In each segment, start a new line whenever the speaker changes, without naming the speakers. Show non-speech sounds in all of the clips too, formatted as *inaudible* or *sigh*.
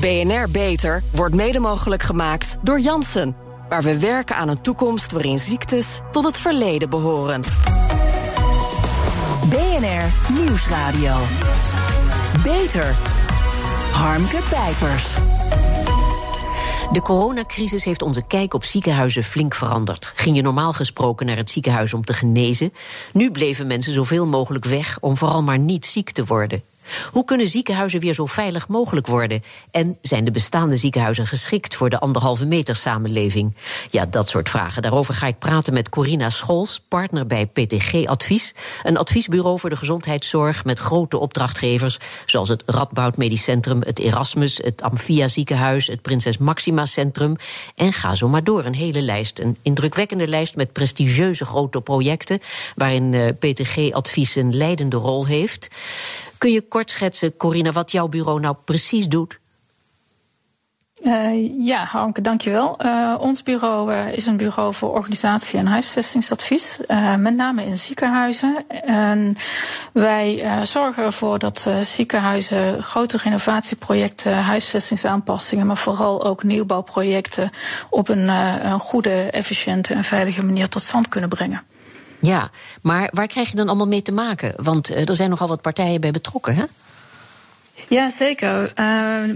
BNR Beter wordt mede mogelijk gemaakt door Janssen. Waar we werken aan een toekomst waarin ziektes tot het verleden behoren.
BNR Nieuwsradio. Beter. Harmke Pijpers.
De coronacrisis heeft onze kijk op ziekenhuizen flink veranderd. Ging je normaal gesproken naar het ziekenhuis om te genezen? Nu bleven mensen zoveel mogelijk weg om vooral maar niet ziek te worden. Hoe kunnen ziekenhuizen weer zo veilig mogelijk worden? En zijn de bestaande ziekenhuizen geschikt voor de anderhalve meter samenleving? Ja, dat soort vragen. Daarover ga ik praten met Corina Scholz, partner bij PTG Advies. Een adviesbureau voor de gezondheidszorg met grote opdrachtgevers. Zoals het Radboud Medisch Centrum, het Erasmus, het Amphia Ziekenhuis, het Prinses Maxima Centrum. En ga zo maar door. Een hele lijst. Een indrukwekkende lijst met prestigieuze grote projecten. Waarin eh, PTG Advies een leidende rol heeft. Kun je kort schetsen, Corina, wat jouw bureau nou precies doet?
Uh, ja, Hanke, dankjewel. Uh, ons bureau uh, is een bureau voor organisatie- en huisvestingsadvies, met name in ziekenhuizen. En wij zorgen ervoor dat ziekenhuizen grote renovatieprojecten, huisvestingsaanpassingen, maar vooral ook nieuwbouwprojecten op een, een goede, efficiënte en veilige manier tot stand kunnen brengen.
Ja, maar waar krijg je dan allemaal mee te maken? Want uh, er zijn nogal wat partijen bij betrokken, hè?
Ja, zeker. Uh,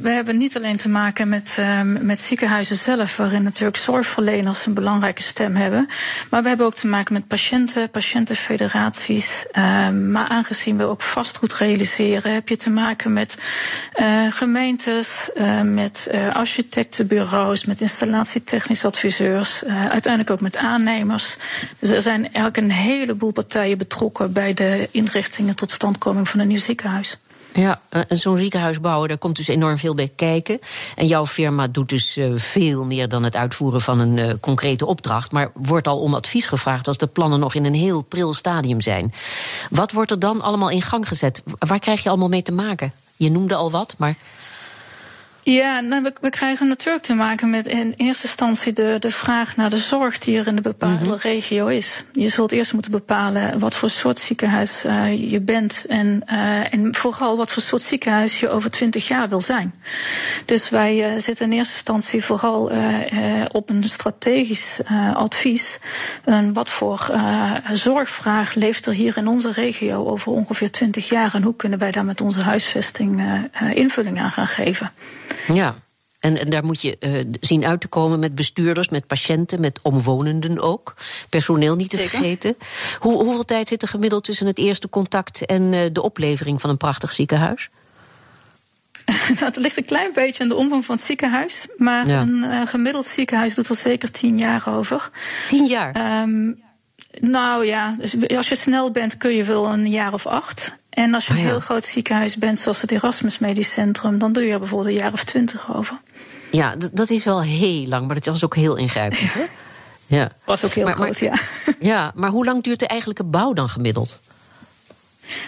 we hebben niet alleen te maken met, uh, met ziekenhuizen zelf, waarin natuurlijk zorgverleners een belangrijke stem hebben. Maar we hebben ook te maken met patiënten, patiëntenfederaties. Uh, maar aangezien we ook vastgoed realiseren, heb je te maken met gemeentes, met architectenbureaus, met installatietechnisch adviseurs, uiteindelijk ook met aannemers. Dus er zijn eigenlijk een heleboel partijen betrokken bij de inrichtingen tot standkoming van een nieuw ziekenhuis.
Ja, en zo'n ziekenhuis bouwen, daar komt dus enorm veel bij kijken. En jouw firma doet dus uh, veel meer dan het uitvoeren van een uh, concrete opdracht. Maar wordt al om advies gevraagd als de plannen nog in een heel pril stadium zijn. Wat wordt er dan allemaal in gang gezet? Waar krijg je allemaal mee te maken? Je noemde al wat, maar.
Ja, nou, we, we, krijgen natuurlijk te maken met in eerste instantie de, de vraag naar de zorg die er in de bepaalde mm -hmm. regio is. Je zult eerst moeten bepalen wat voor soort ziekenhuis uh, je bent en, uh, en vooral wat voor soort ziekenhuis je over twintig jaar wil zijn. Dus wij uh, zitten in eerste instantie vooral op een strategisch advies. wat voor zorgvraag leeft er hier in onze regio over ongeveer twintig jaar en hoe kunnen wij daar met onze huisvesting invulling aan gaan geven.
Ja. En, en, daar moet je uh, zien uit te komen met bestuurders, met patiënten, met omwonenden ook. Personeel niet te Zeker. vergeten. Hoe, hoeveel tijd zit er gemiddeld tussen het eerste contact en uh, de oplevering van een prachtig ziekenhuis? *laughs*
het ligt een klein beetje aan de omvang van het ziekenhuis. Maar ja. een uh, gemiddeld ziekenhuis doet er zeker tien jaar over.
Tien jaar?
Um, nou ja, dus als je snel bent kun je wel een jaar of acht. En als je een ah, ja. heel groot ziekenhuis bent, zoals het Erasmus Medisch Centrum, dan doe je er bijvoorbeeld een jaar of twintig over.
Ja, dat is wel heel lang, maar dat was ook heel ingrijpend. Hè? *laughs*
Ja. Was ook heel
maar,
groot,
maar,
ja. *laughs*
Ja, maar hoe lang duurt de eigenlijke bouw dan gemiddeld?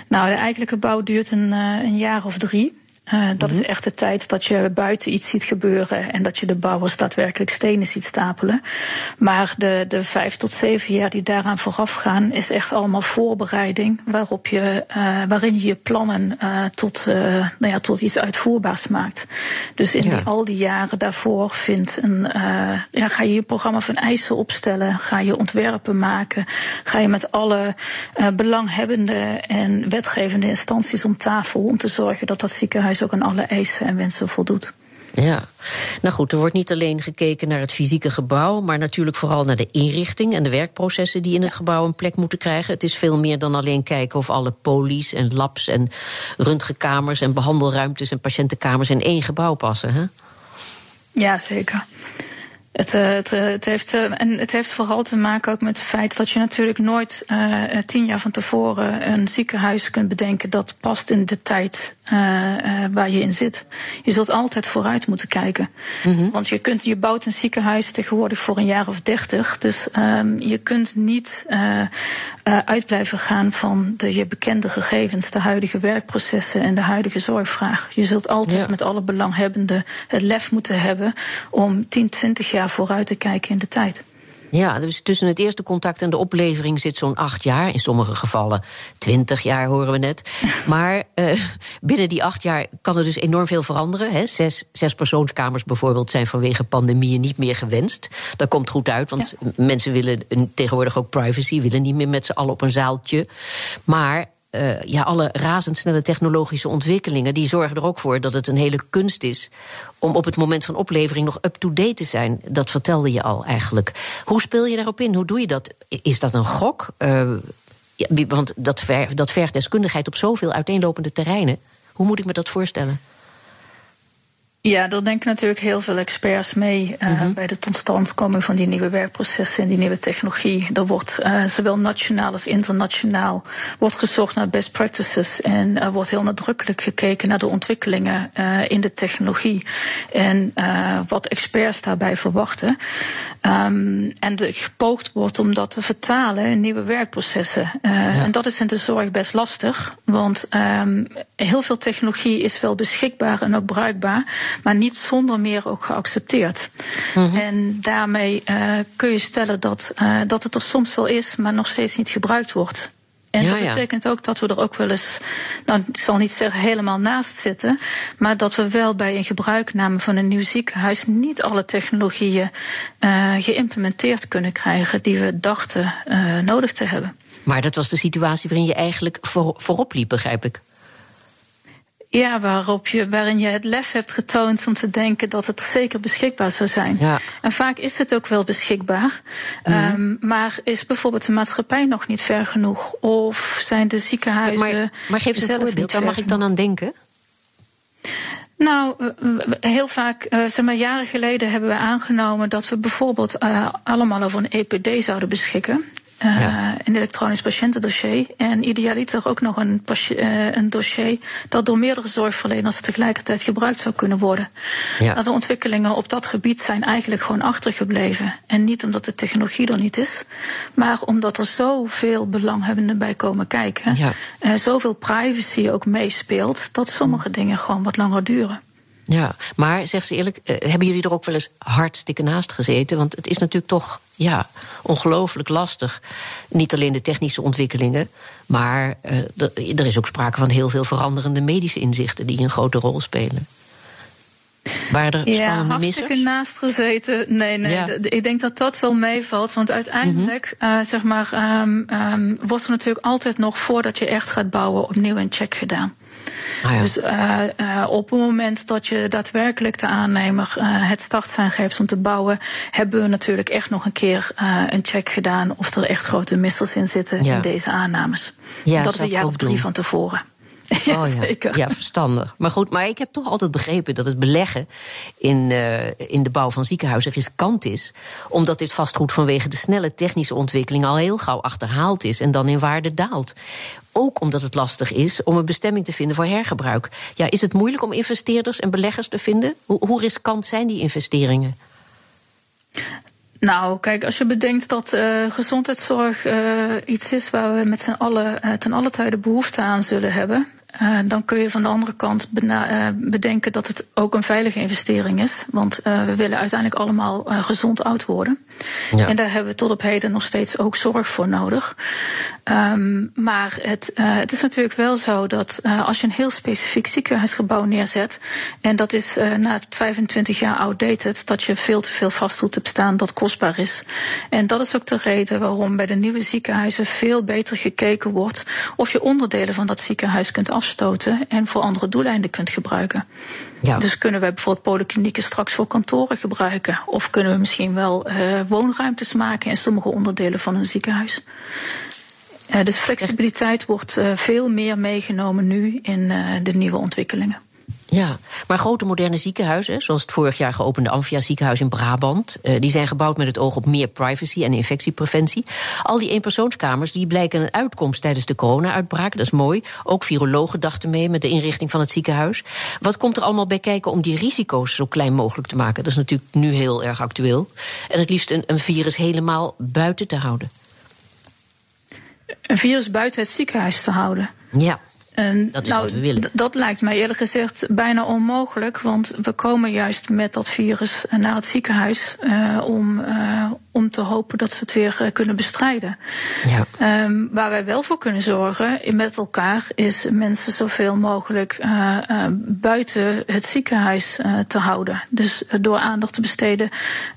Nou, de eigenlijke bouw duurt een, uh, een jaar of drie. Uh, dat mm -hmm. is echt de tijd dat je buiten iets ziet gebeuren en dat je de bouwers daadwerkelijk stenen ziet stapelen. Maar de, de vijf tot zeven jaar die daaraan vooraf gaan, is echt allemaal voorbereiding waarop je, uh, waarin je je plannen uh, tot, nou ja, tot iets uitvoerbaars maakt. Dus in ja. die, al die jaren daarvoor vindt een, ja, ga je je programma van eisen opstellen, ga je ontwerpen maken, ga je met alle belanghebbende en wetgevende instanties om tafel om te zorgen dat dat ziekenhuis ook aan alle eisen en wensen voldoet.
Ja, nou goed, er wordt niet alleen gekeken naar het fysieke gebouw, maar natuurlijk vooral naar de inrichting en de werkprocessen die in het gebouw een plek moeten krijgen. Het is veel meer dan alleen kijken of alle polies en labs en röntgenkamers en behandelruimtes en patiëntenkamers in één gebouw passen. Hè?
Ja, zeker. Het, het, het, heeft, en het heeft vooral te maken ook met het feit dat je natuurlijk nooit uh, tien jaar van tevoren een ziekenhuis kunt bedenken dat past in de tijd uh, uh, waar je in zit. Je zult altijd vooruit moeten kijken. Mm -hmm. Want je, kunt, je bouwt een ziekenhuis tegenwoordig voor een jaar of dertig. Dus um, je kunt niet uit blijven gaan van de je bekende gegevens, de huidige werkprocessen en de huidige zorgvraag. Je zult altijd ja. met alle belanghebbenden het lef moeten hebben om 10, 20 jaar vooruit te kijken in de tijd.
Ja, dus tussen het eerste contact en de oplevering zit zo'n acht jaar. In sommige gevallen twintig jaar, horen we net. *laughs* Maar uh, binnen die acht jaar kan er dus enorm veel veranderen. Hè. Zes, zes persoonskamers bijvoorbeeld zijn vanwege pandemieën niet meer gewenst. Dat komt goed uit, want mensen willen tegenwoordig ook privacy, willen niet meer met z'n allen op een zaaltje. Maar uh, ja, alle razendsnelle technologische ontwikkelingen... die zorgen er ook voor dat het een hele kunst is... om op het moment van oplevering nog up-to-date te zijn. Dat vertelde je al eigenlijk. Hoe speel je daarop in? Hoe doe je dat? Is dat een gok? Uh, ja, want dat, ver, dat vergt deskundigheid op zoveel uiteenlopende terreinen. Hoe moet ik me dat voorstellen?
Ja, daar denken natuurlijk heel veel experts mee uh, mm-hmm. bij de totstandkoming van die nieuwe werkprocessen en die nieuwe technologie. Er wordt uh, zowel nationaal als internationaal wordt gezocht naar best practices en er wordt heel nadrukkelijk gekeken naar de ontwikkelingen uh, in de technologie en wat experts daarbij verwachten. Um, en de, gepoogd wordt om dat te vertalen in nieuwe werkprocessen. Ja. En dat is in de zorg best lastig, want um, heel veel technologie is wel beschikbaar en ook bruikbaar maar niet zonder meer ook geaccepteerd. Mm-hmm. En daarmee uh, kun je stellen dat, uh, dat het er soms wel is, maar nog steeds niet gebruikt wordt. En ja, dat betekent ja. ook dat we er ook wel eens, nou, ik zal niet zeggen helemaal naast zitten, maar dat we wel bij een gebruikname van een nieuw ziekenhuis niet alle technologieën uh, geïmplementeerd kunnen krijgen die we dachten nodig te hebben.
Maar dat was de situatie waarin je eigenlijk voor, voorop liep, begrijp ik.
Ja, waarop je, waarin je het lef hebt getoond om te denken dat het zeker beschikbaar zou zijn. Ja. En vaak is het ook wel beschikbaar. Mm. Um, maar is bijvoorbeeld de maatschappij nog niet ver genoeg? Of zijn de ziekenhuizen.
Maar, maar geef eens een voorbeeld, waar mag ik dan aan denken?
Nou, heel vaak, uh, zeg maar, jaren geleden hebben we aangenomen dat we bijvoorbeeld uh, allemaal over een EPD zouden beschikken. Uh, ja. een elektronisch patiëntendossier. En idealiter ook nog een, uh, een, dossier dat door meerdere zorgverleners tegelijkertijd gebruikt zou kunnen worden. Ja. De ontwikkelingen op dat gebied zijn eigenlijk gewoon achtergebleven. En niet omdat de technologie er niet is, maar omdat er zoveel belanghebbenden bij komen kijken. Ja. Uh, zoveel privacy ook meespeelt, dat sommige dingen gewoon wat langer duren.
Ja, maar zeg ze eerlijk, uh, hebben jullie er ook wel eens hartstikke naast gezeten? Want het is natuurlijk toch ja, ongelooflijk lastig. Niet alleen de technische ontwikkelingen, maar uh, er is ook sprake van heel veel veranderende medische inzichten die een grote rol spelen. Waren er
ja, hartstikke naast gezeten. Nee, nee. Ja. Ik denk dat dat wel meevalt. Want uiteindelijk, mm -hmm. uh, zeg maar, um, um, wordt er natuurlijk altijd nog voordat je echt gaat bouwen opnieuw een check gedaan. Ah, ja. Dus uh, uh, op het moment dat je daadwerkelijk de aannemer uh, het startsein geeft om te bouwen, hebben we natuurlijk echt nog een keer een check gedaan of er echt grote missers in zitten ja. in deze aannames. Ja, dat is een jaar of drie doen. van tevoren.
Ja, oh, ja. *laughs* Zeker. ja, verstandig. Maar goed, maar ik heb toch altijd begrepen dat het beleggen in, uh, in de bouw van ziekenhuizen riskant is. Omdat dit vastgoed vanwege de snelle technische ontwikkeling al heel gauw achterhaald is en dan in waarde daalt. Ook omdat het lastig is om een bestemming te vinden voor hergebruik. Ja, is het moeilijk om investeerders en beleggers te vinden? Hoe, hoe riskant zijn die investeringen?
Nou, kijk, als je bedenkt dat uh, gezondheidszorg uh, iets is waar we met z'n allen uh, ten alle tijde behoefte aan zullen hebben. Uh, dan kun je van de andere kant uh, bedenken dat het ook een veilige investering is. Want uh, we willen uiteindelijk allemaal gezond oud worden. Ja. En daar hebben we tot op heden nog steeds ook zorg voor nodig. Um, maar het, het is natuurlijk wel zo dat als je een heel specifiek ziekenhuisgebouw neerzet. en dat is na 25 jaar outdated, dat je veel te veel vastgoed hebt staan dat kostbaar is. En dat is ook de reden waarom bij de nieuwe ziekenhuizen veel beter gekeken wordt of je onderdelen van dat ziekenhuis kunt afsluiten afstoten en voor andere doeleinden kunt gebruiken. Ja. Dus kunnen wij bijvoorbeeld polyklinieken straks voor kantoren gebruiken? Of kunnen we misschien wel uh, woonruimtes maken in sommige onderdelen van een ziekenhuis? Uh, dus flexibiliteit wordt uh, veel meer meegenomen nu in de nieuwe ontwikkelingen.
Ja, maar grote moderne ziekenhuizen, zoals het vorig jaar geopende Amphia ziekenhuis in Brabant, uh, die zijn gebouwd met het oog op meer privacy en infectiepreventie. Al die eenpersoonskamers die blijken een uitkomst tijdens de corona-uitbraak, dat is mooi. Ook virologen dachten mee met de inrichting van het ziekenhuis. Wat komt er allemaal bij kijken om die risico's zo klein mogelijk te maken? Dat is natuurlijk nu heel erg actueel. En het liefst een, een virus helemaal buiten te houden.
Een virus buiten het ziekenhuis te houden?
Ja. En, dat is nou, wat we willen.
Dat lijkt mij eerlijk gezegd bijna onmogelijk. Want we komen juist met dat virus naar het ziekenhuis uh, om, uh, om te hopen dat ze het weer kunnen bestrijden. Ja. Ehm, waar wij wel voor kunnen zorgen met elkaar is mensen zoveel mogelijk buiten het ziekenhuis te houden. Dus door aandacht te besteden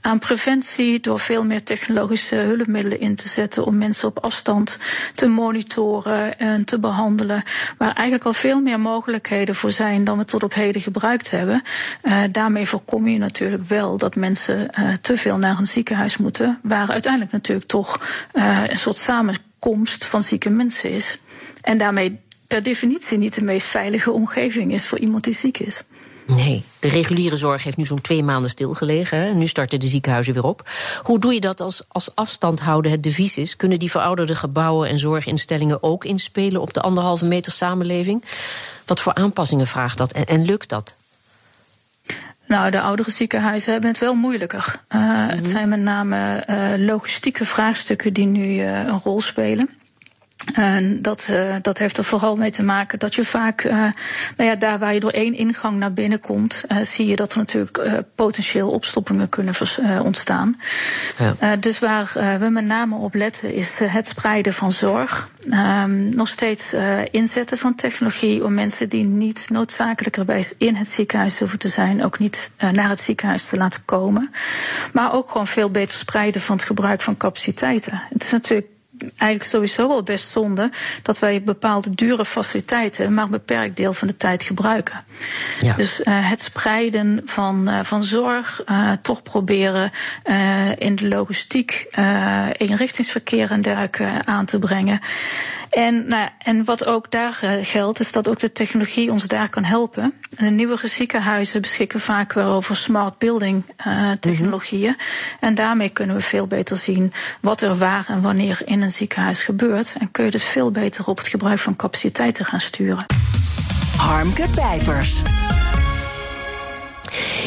aan preventie, door veel meer technologische hulpmiddelen in te zetten om mensen op afstand te monitoren en te behandelen. Waar eigenlijk al veel meer mogelijkheden voor zijn dan we tot op heden gebruikt hebben. Daarmee voorkom je natuurlijk wel dat mensen te veel naar een ziekenhuis moeten. Waar uiteindelijk natuurlijk toch uh, een soort samenkomst van zieke mensen is. En daarmee per definitie niet de meest veilige omgeving is voor iemand die ziek is.
Nee, de reguliere zorg heeft nu zo'n twee maanden stilgelegen. Hè? Nu starten de ziekenhuizen weer op. Hoe doe je dat als, als afstand houden het devies is? Kunnen die verouderde gebouwen en zorginstellingen ook inspelen op de anderhalve meter samenleving? Wat voor aanpassingen vraagt dat en lukt dat?
Nou, de oudere ziekenhuizen hebben het wel moeilijker. Uh, mm -hmm. Het zijn met name uh, logistieke vraagstukken die nu uh, een rol spelen. En dat, uh, dat heeft er vooral mee te maken dat je vaak, uh, nou ja, daar waar je door één ingang naar binnen komt, uh, zie je dat er natuurlijk potentieel opstoppingen kunnen ontstaan. Ja. dus waar we met name op letten is het spreiden van zorg. Um, nog steeds inzetten van technologie om mensen die niet noodzakelijkerwijs in het ziekenhuis hoeven te zijn, ook niet naar het ziekenhuis te laten komen. Maar ook gewoon veel beter spreiden van het gebruik van capaciteiten. Het is natuurlijk eigenlijk sowieso wel best zonde dat wij bepaalde dure faciliteiten maar een beperkt deel van de tijd gebruiken. Ja. Dus uh, het spreiden van, uh, van zorg, uh, toch proberen in de logistiek eenrichtingsverkeer en dergelijke aan te brengen. En, nou, en wat ook daar geldt, is dat ook de technologie ons daar kan helpen. De nieuwe ziekenhuizen beschikken vaak wel over smart building technologieën. Mm -hmm. En daarmee kunnen we veel beter zien wat er waar en wanneer in een ziekenhuis gebeurt. En kun je dus veel beter op het gebruik van capaciteiten gaan sturen.
Harmke Pijpers.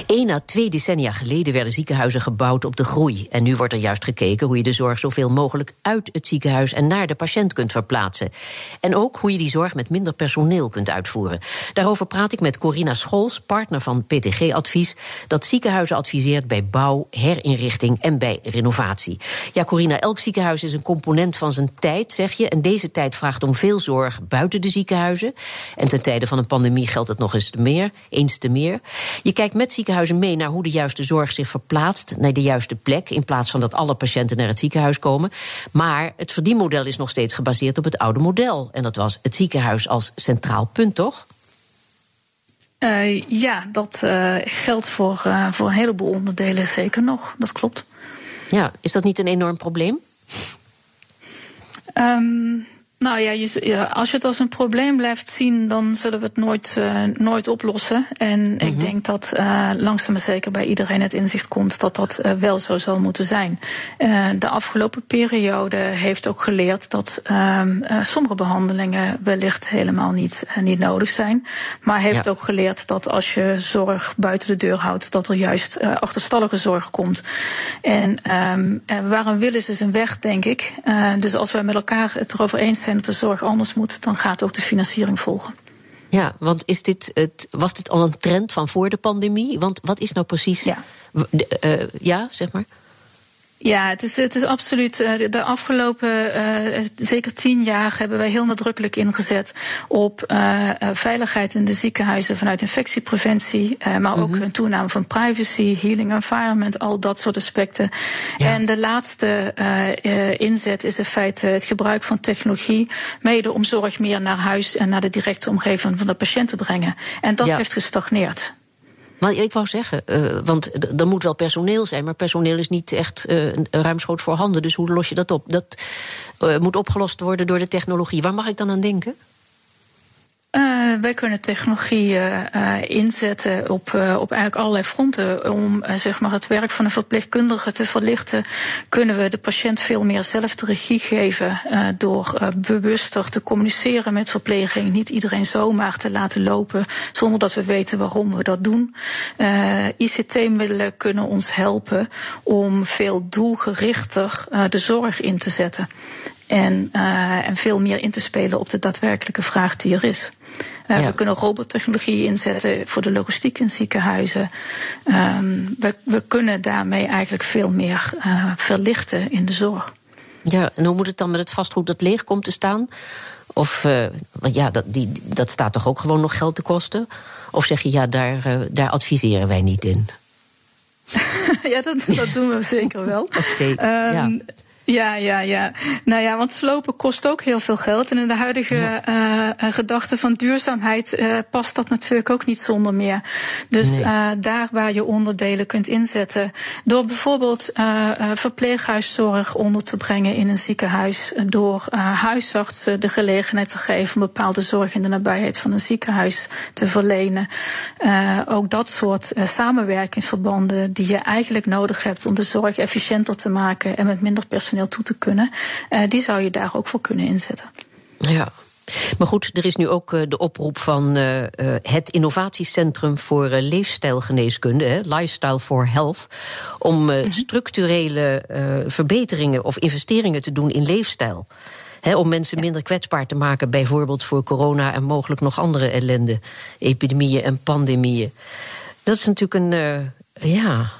Eén à twee decennia geleden werden ziekenhuizen gebouwd op de groei. En nu wordt er juist gekeken hoe je de zorg zoveel mogelijk uit het ziekenhuis en naar de patiënt kunt verplaatsen. En ook hoe je die zorg met minder personeel kunt uitvoeren. Daarover praat ik met Corina Scholz, partner van PTG Advies, dat ziekenhuizen adviseert bij bouw, herinrichting en bij renovatie. Ja, Corina, elk ziekenhuis is een component van zijn tijd, zeg je. En deze tijd vraagt om veel zorg buiten de ziekenhuizen. En ten tijde van een pandemie geldt het nog eens meer, eens te meer. Je kijkt met ziekenhuizen mee naar hoe de juiste zorg zich verplaatst naar de juiste plek, in plaats van dat alle patiënten naar het ziekenhuis komen. Maar het verdienmodel is nog steeds gebaseerd op het oude model. En dat was het ziekenhuis als centraal punt, toch?
Uh, ja, dat uh, geldt voor, uh, voor een heleboel onderdelen zeker nog. Dat klopt.
Ja, is dat niet een enorm probleem?
Um, nou ja, je, als je het als een probleem blijft zien, dan zullen we het nooit, uh, nooit oplossen. En mm -hmm. ik mhm. denk dat uh, langzaam maar zeker bij iedereen het inzicht komt dat dat uh, wel zo zal moeten zijn. de afgelopen periode heeft ook geleerd dat ehm, sommige behandelingen wellicht helemaal niet, niet nodig zijn. Maar heeft ja. ook geleerd dat als je zorg buiten de deur houdt, dat er juist achterstallige zorg komt. En um, waar een wil is, is een weg, denk ik. dus als wij met elkaar het erover eens zijn dat de zorg anders moet, dan gaat ook de financiering volgen.
Ja, want is dit het, was dit al een trend van voor de pandemie? Want wat is nou precies. Ja, uh, ja zeg maar.
Ja, het is, het is absoluut. Eh, de afgelopen uh, zeker tien jaar hebben wij heel nadrukkelijk ingezet op uh, veiligheid in de ziekenhuizen vanuit infectiepreventie, uh, maar ook mm -hmm. een toename van privacy, healing environment, al dat soort aspecten. Ja. En de laatste inzet is in feite het gebruik van technologie, mede om zorg meer naar huis en naar de directe omgeving van de patiënt te brengen. En dat ja. heeft gestagneerd.
Maar ik wou zeggen, uh, want er moet wel personeel zijn, maar personeel is niet echt uh, ruimschoots voorhanden. Dus hoe los je dat op? Dat uh, moet opgelost worden door de technologie. Waar mag ik dan aan denken?
Uh, wij kunnen technologie uh, inzetten op, op eigenlijk allerlei fronten. Om zeg maar het werk van een verpleegkundige te verlichten, kunnen we de patiënt veel meer zelf de regie geven. door bewuster te communiceren met verpleging. Niet iedereen zomaar te laten lopen zonder dat we weten waarom we dat doen. ICT-middelen kunnen ons helpen om veel doelgerichter de zorg in te zetten. En, en veel meer in te spelen op de daadwerkelijke vraag die er is. We kunnen robottechnologie inzetten voor de logistiek in ziekenhuizen. Ehm, we, we, kunnen daarmee eigenlijk veel meer verlichten in de zorg.
Ja, en hoe moet het dan met het vastgoed dat leeg komt te staan? Of, uh, ja, dat, die, dat staat toch ook gewoon nog geld te kosten? Of zeg je, ja, daar, daar adviseren wij niet in? *laughs*
ja, dat, dat doen we zeker wel. *laughs*
Okay, um, ja.
Ja, ja, ja. Nou ja, want slopen kost ook heel veel geld. En in de huidige uh, gedachte van duurzaamheid uh, past dat natuurlijk ook niet zonder meer. Dus nee. uh, daar waar je onderdelen kunt inzetten. Door bijvoorbeeld verpleeghuiszorg onder te brengen in een ziekenhuis. Door huisartsen de gelegenheid te geven om bepaalde zorg in de nabijheid van een ziekenhuis te verlenen. ook dat soort samenwerkingsverbanden die je eigenlijk nodig hebt om de zorg efficiënter te maken en met minder personeel toe te kunnen, uh, die zou je daar ook voor kunnen inzetten.
Ja. Maar goed, er is nu ook uh, de oproep van uh, het innovatiecentrum voor leefstijlgeneeskunde, hè, Lifestyle for Health, om -hmm. structurele verbeteringen of investeringen te doen in leefstijl. Om mensen minder kwetsbaar te maken, bijvoorbeeld voor corona en mogelijk nog andere ellende, epidemieën en pandemieën. Dat is natuurlijk een, ja,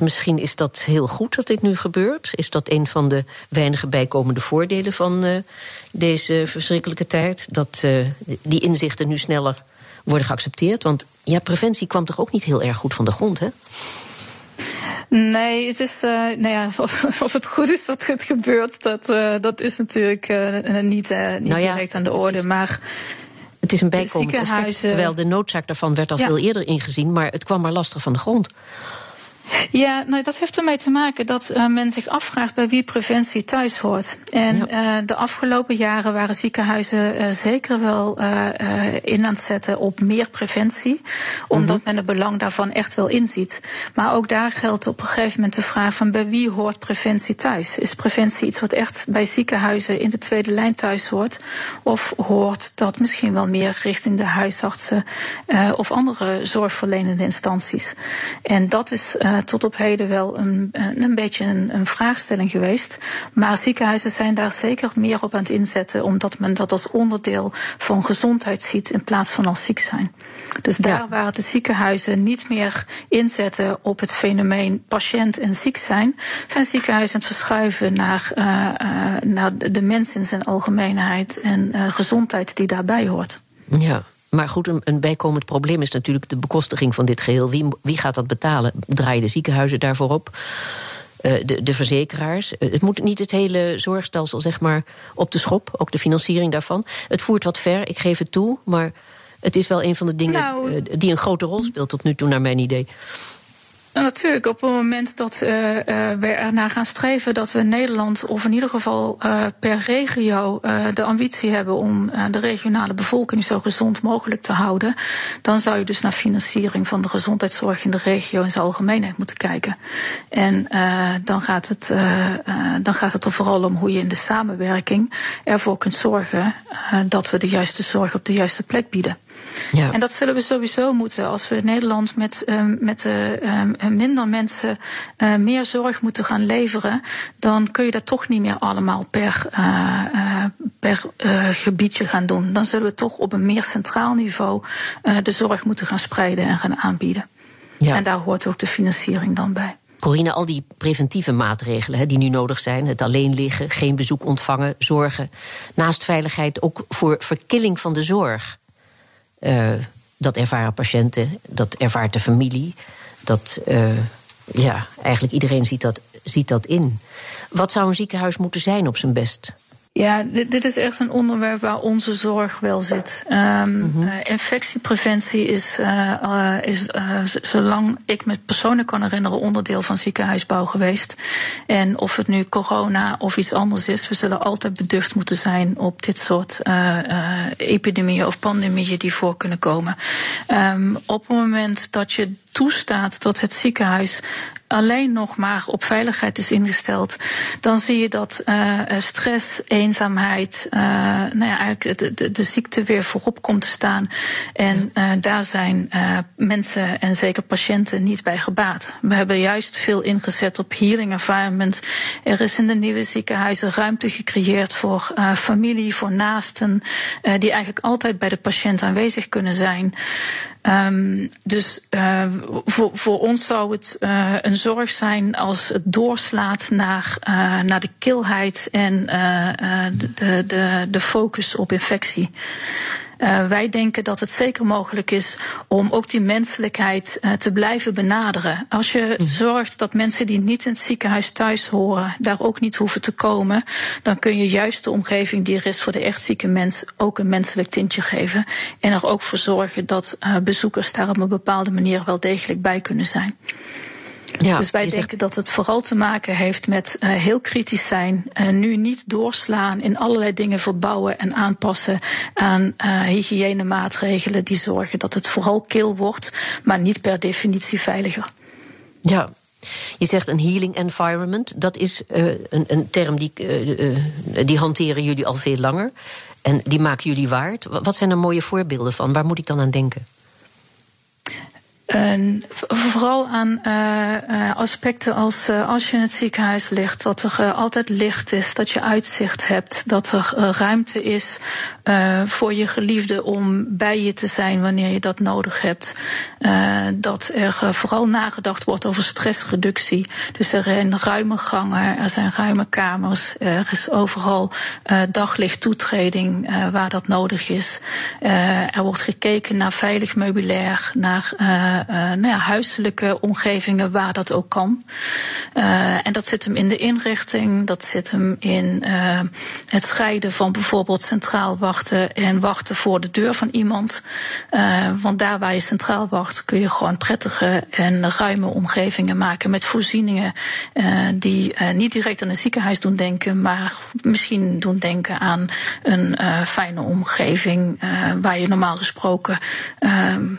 Misschien is dat heel goed dat dit nu gebeurt. Is dat een van de weinige bijkomende voordelen van uh, deze verschrikkelijke tijd? Dat uh, die inzichten nu sneller worden geaccepteerd? Want ja, preventie kwam toch ook niet heel erg goed van de grond, hè?
Nee, het is, uh, nou ja, *laughs* of, of, het goed is dat het gebeurt, dat, uh, dat is natuurlijk uh, niet, niet nou ja, direct aan de orde. Het, maar
het is een bijkomend effect, terwijl de noodzaak daarvan werd al ja. veel eerder ingezien, maar het kwam maar lastig van de grond.
Ja, nou, dat heeft ermee te maken dat uh, men zich afvraagt bij wie preventie thuis hoort. En ja. uh, de afgelopen jaren waren ziekenhuizen uh, zeker wel in aan het zetten op meer preventie, omdat -hmm. men het belang daarvan echt wel inziet. Maar ook daar geldt op een gegeven moment de vraag van bij wie hoort preventie thuis? Is preventie iets wat echt bij ziekenhuizen in de tweede lijn thuis hoort? Of hoort dat misschien wel meer richting de huisartsen of andere zorgverlenende instanties? En dat is tot op heden wel een, een beetje een, een, vraagstelling geweest. Maar ziekenhuizen zijn daar zeker meer op aan het inzetten, omdat men dat als onderdeel van gezondheid ziet in plaats van als ziek zijn. Dus daar ja. waar de ziekenhuizen niet meer inzetten op het fenomeen patiënt en ziek zijn, zijn ziekenhuizen aan het verschuiven naar, uh, uh, naar de mens in zijn algemeenheid en uh, gezondheid die daarbij hoort.
Ja. Maar goed, een, een, bijkomend probleem is natuurlijk de bekostiging van dit geheel. Wie, wie gaat dat betalen? Draaien de ziekenhuizen daarvoor op? Uh, de, de, verzekeraars. Uh, het moet niet het hele zorgstelsel zeg maar, op de schop, ook de financiering daarvan. Het voert wat ver, ik geef het toe, maar het is wel een van de dingen nou, uh, die een grote rol speelt tot nu toe, naar mijn idee.
Nou, natuurlijk, op het moment dat uh, uh, we ernaar gaan streven dat we in Nederland, of in ieder geval uh, per regio, de ambitie hebben om de regionale bevolking zo gezond mogelijk te houden, dan zou je dus naar financiering van de gezondheidszorg in de regio in zijn algemeenheid moeten kijken. En dan, gaat het, dan gaat het er vooral om hoe je in de samenwerking ervoor kunt zorgen dat we de juiste zorg op de juiste plek bieden. Ja. En dat zullen we sowieso moeten als we in Nederland met, um, met uh, minder mensen uh, meer zorg moeten gaan leveren. Dan kun je dat toch niet meer allemaal per, uh, per gebiedje gaan doen. Dan zullen we toch op een meer centraal niveau de zorg moeten gaan spreiden en gaan aanbieden. Ja. En daar hoort ook de financiering dan bij.
Corine, al die preventieve maatregelen die nu nodig zijn, het alleen liggen, geen bezoek ontvangen, zorgen, naast veiligheid ook voor verkilling van de zorg. Uh, dat ervaren patiënten, dat ervaart de familie. Dat, uh, ja, eigenlijk iedereen ziet dat, ziet dat in. Wat zou een ziekenhuis moeten zijn op zijn best?
Ja, dit, dit, is echt een onderwerp waar onze zorg wel zit. Um, mm -hmm. uh, infectiepreventie is, uh, uh, is zolang ik me persoonlijk kan herinneren, onderdeel van ziekenhuisbouw geweest. En of het nu corona of iets anders is, we zullen altijd beducht moeten zijn op dit soort epidemieën of pandemieën die voor kunnen komen. Um, op het moment dat je toestaat dat het ziekenhuis alleen nog maar op veiligheid is ingesteld, dan zie je dat uh, stress, eenzaamheid, uh, nou ja, eigenlijk de, de, de, ziekte weer voorop komt te staan. En uh, daar zijn mensen en zeker patiënten niet bij gebaat. We hebben juist veel ingezet op healing environment. Er is in de nieuwe ziekenhuizen ruimte gecreëerd voor familie, voor naasten, die eigenlijk altijd bij de patiënt aanwezig kunnen zijn. Um, dus uh, voor, voor ons zou het uh, een zorg zijn als het doorslaat naar, uh, naar de kilheid en de, de, de focus op infectie. Uh, wij denken dat het zeker mogelijk is om ook die menselijkheid uh, te blijven benaderen. Als je mm. zorgt dat mensen die niet in het ziekenhuis thuis horen, daar ook niet hoeven te komen, dan kun je juist de omgeving die er is voor de echt zieke mens ook een menselijk tintje geven. En er ook voor zorgen dat uh, bezoekers daar op een bepaalde manier wel degelijk bij kunnen zijn. Ja, dus wij denken dat het vooral te maken heeft met uh, heel kritisch zijn. Uh, nu niet doorslaan in allerlei dingen verbouwen en aanpassen aan uh, hygiënemaatregelen die zorgen dat het vooral kil wordt, maar niet per definitie veiliger.
Ja, je zegt een healing environment. Dat is uh, een, een, term die, uh, die hanteren jullie al veel langer. En die maken jullie waard. Wat zijn er mooie voorbeelden van? Waar moet ik dan aan denken?
Vooral aan uh, aspecten als uh, als je in het ziekenhuis ligt, dat er altijd licht is, dat je uitzicht hebt, dat er ruimte is voor je geliefde om bij je te zijn wanneer je dat nodig hebt. dat er vooral nagedacht wordt over stressreductie. Dus er zijn ruime gangen, er zijn ruime kamers, er is overal daglicht toetreding waar dat nodig is. er wordt gekeken naar veilig meubilair, naar nou ja, huiselijke omgevingen waar dat ook kan. Uh, en dat zit hem in de inrichting, dat zit hem in uh, het scheiden van bijvoorbeeld centraal wachten en wachten voor de deur van iemand. want daar waar je centraal wacht kun je gewoon prettige en ruime omgevingen maken met voorzieningen die niet direct aan een ziekenhuis doen denken, maar misschien doen denken aan een fijne omgeving waar je normaal gesproken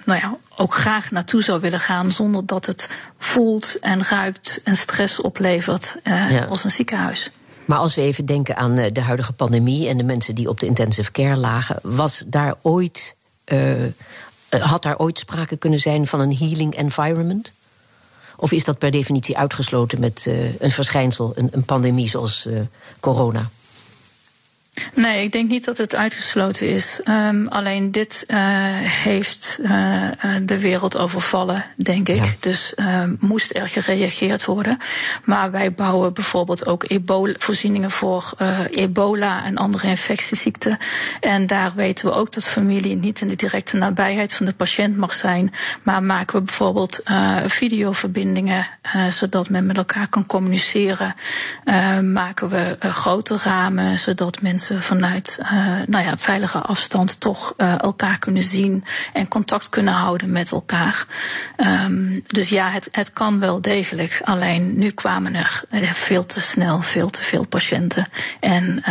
nou ja, ook graag naartoe zou willen gaan zonder dat het voelt en ruikt en stress oplevert uh, als een ziekenhuis.
Maar als we even denken aan eh, de huidige pandemie en de mensen die op de intensive care lagen, was daar ooit, uh, had daar ooit sprake kunnen zijn van een healing environment? Of is dat per definitie uitgesloten met een verschijnsel, een, een pandemie zoals corona?
Nee, ik denk niet dat het uitgesloten is. Um, alleen dit uh, heeft uh, de wereld overvallen, denk ik. Ja. Dus uh, moest er gereageerd worden. Maar wij bouwen bijvoorbeeld ook ebola, voorzieningen voor ebola en andere infectieziekten. En daar weten we ook dat familie niet in de directe nabijheid van de patiënt mag zijn. Maar maken we bijvoorbeeld videoverbindingen, zodat men met elkaar kan communiceren. maken we grote ramen, zodat mensen vanuit uh, nou ja, veilige afstand toch uh, elkaar kunnen zien en contact kunnen houden met elkaar. Um, dus ja, het, het kan wel degelijk. Alleen nu kwamen er eh, veel te snel veel te veel patiënten. En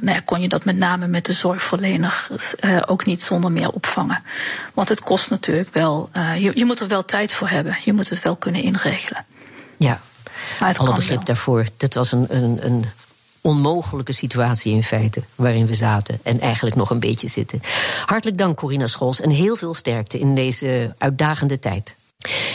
nou ja, kon je dat met name met de zorgverlener ook niet zonder meer opvangen. Want het kost natuurlijk wel, je, je moet er wel tijd voor hebben. Je moet het wel kunnen inregelen.
Ja, alle begrip wel. daarvoor. Dit was een, een, een onmogelijke situatie in feite waarin we zaten en eigenlijk nog een beetje zitten. Hartelijk dank, Corina Schols, en heel veel sterkte in deze uitdagende tijd.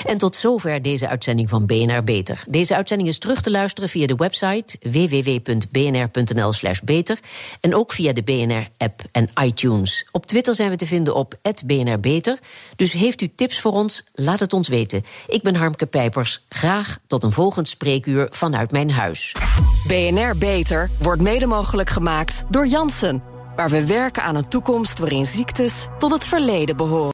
En tot zover deze uitzending van BNR Beter. Deze uitzending is terug te luisteren via de website www.bnr.nl/slash beter en ook via de BNR-app en iTunes. Op Twitter zijn we te vinden op BNR Beter. Dus heeft u tips voor ons? Laat het ons weten. Ik ben Harmke Pijpers. Graag tot een volgend spreekuur vanuit mijn huis.
BNR Beter wordt mede mogelijk gemaakt door Jansen, waar we werken aan een toekomst waarin ziektes tot het verleden behoren.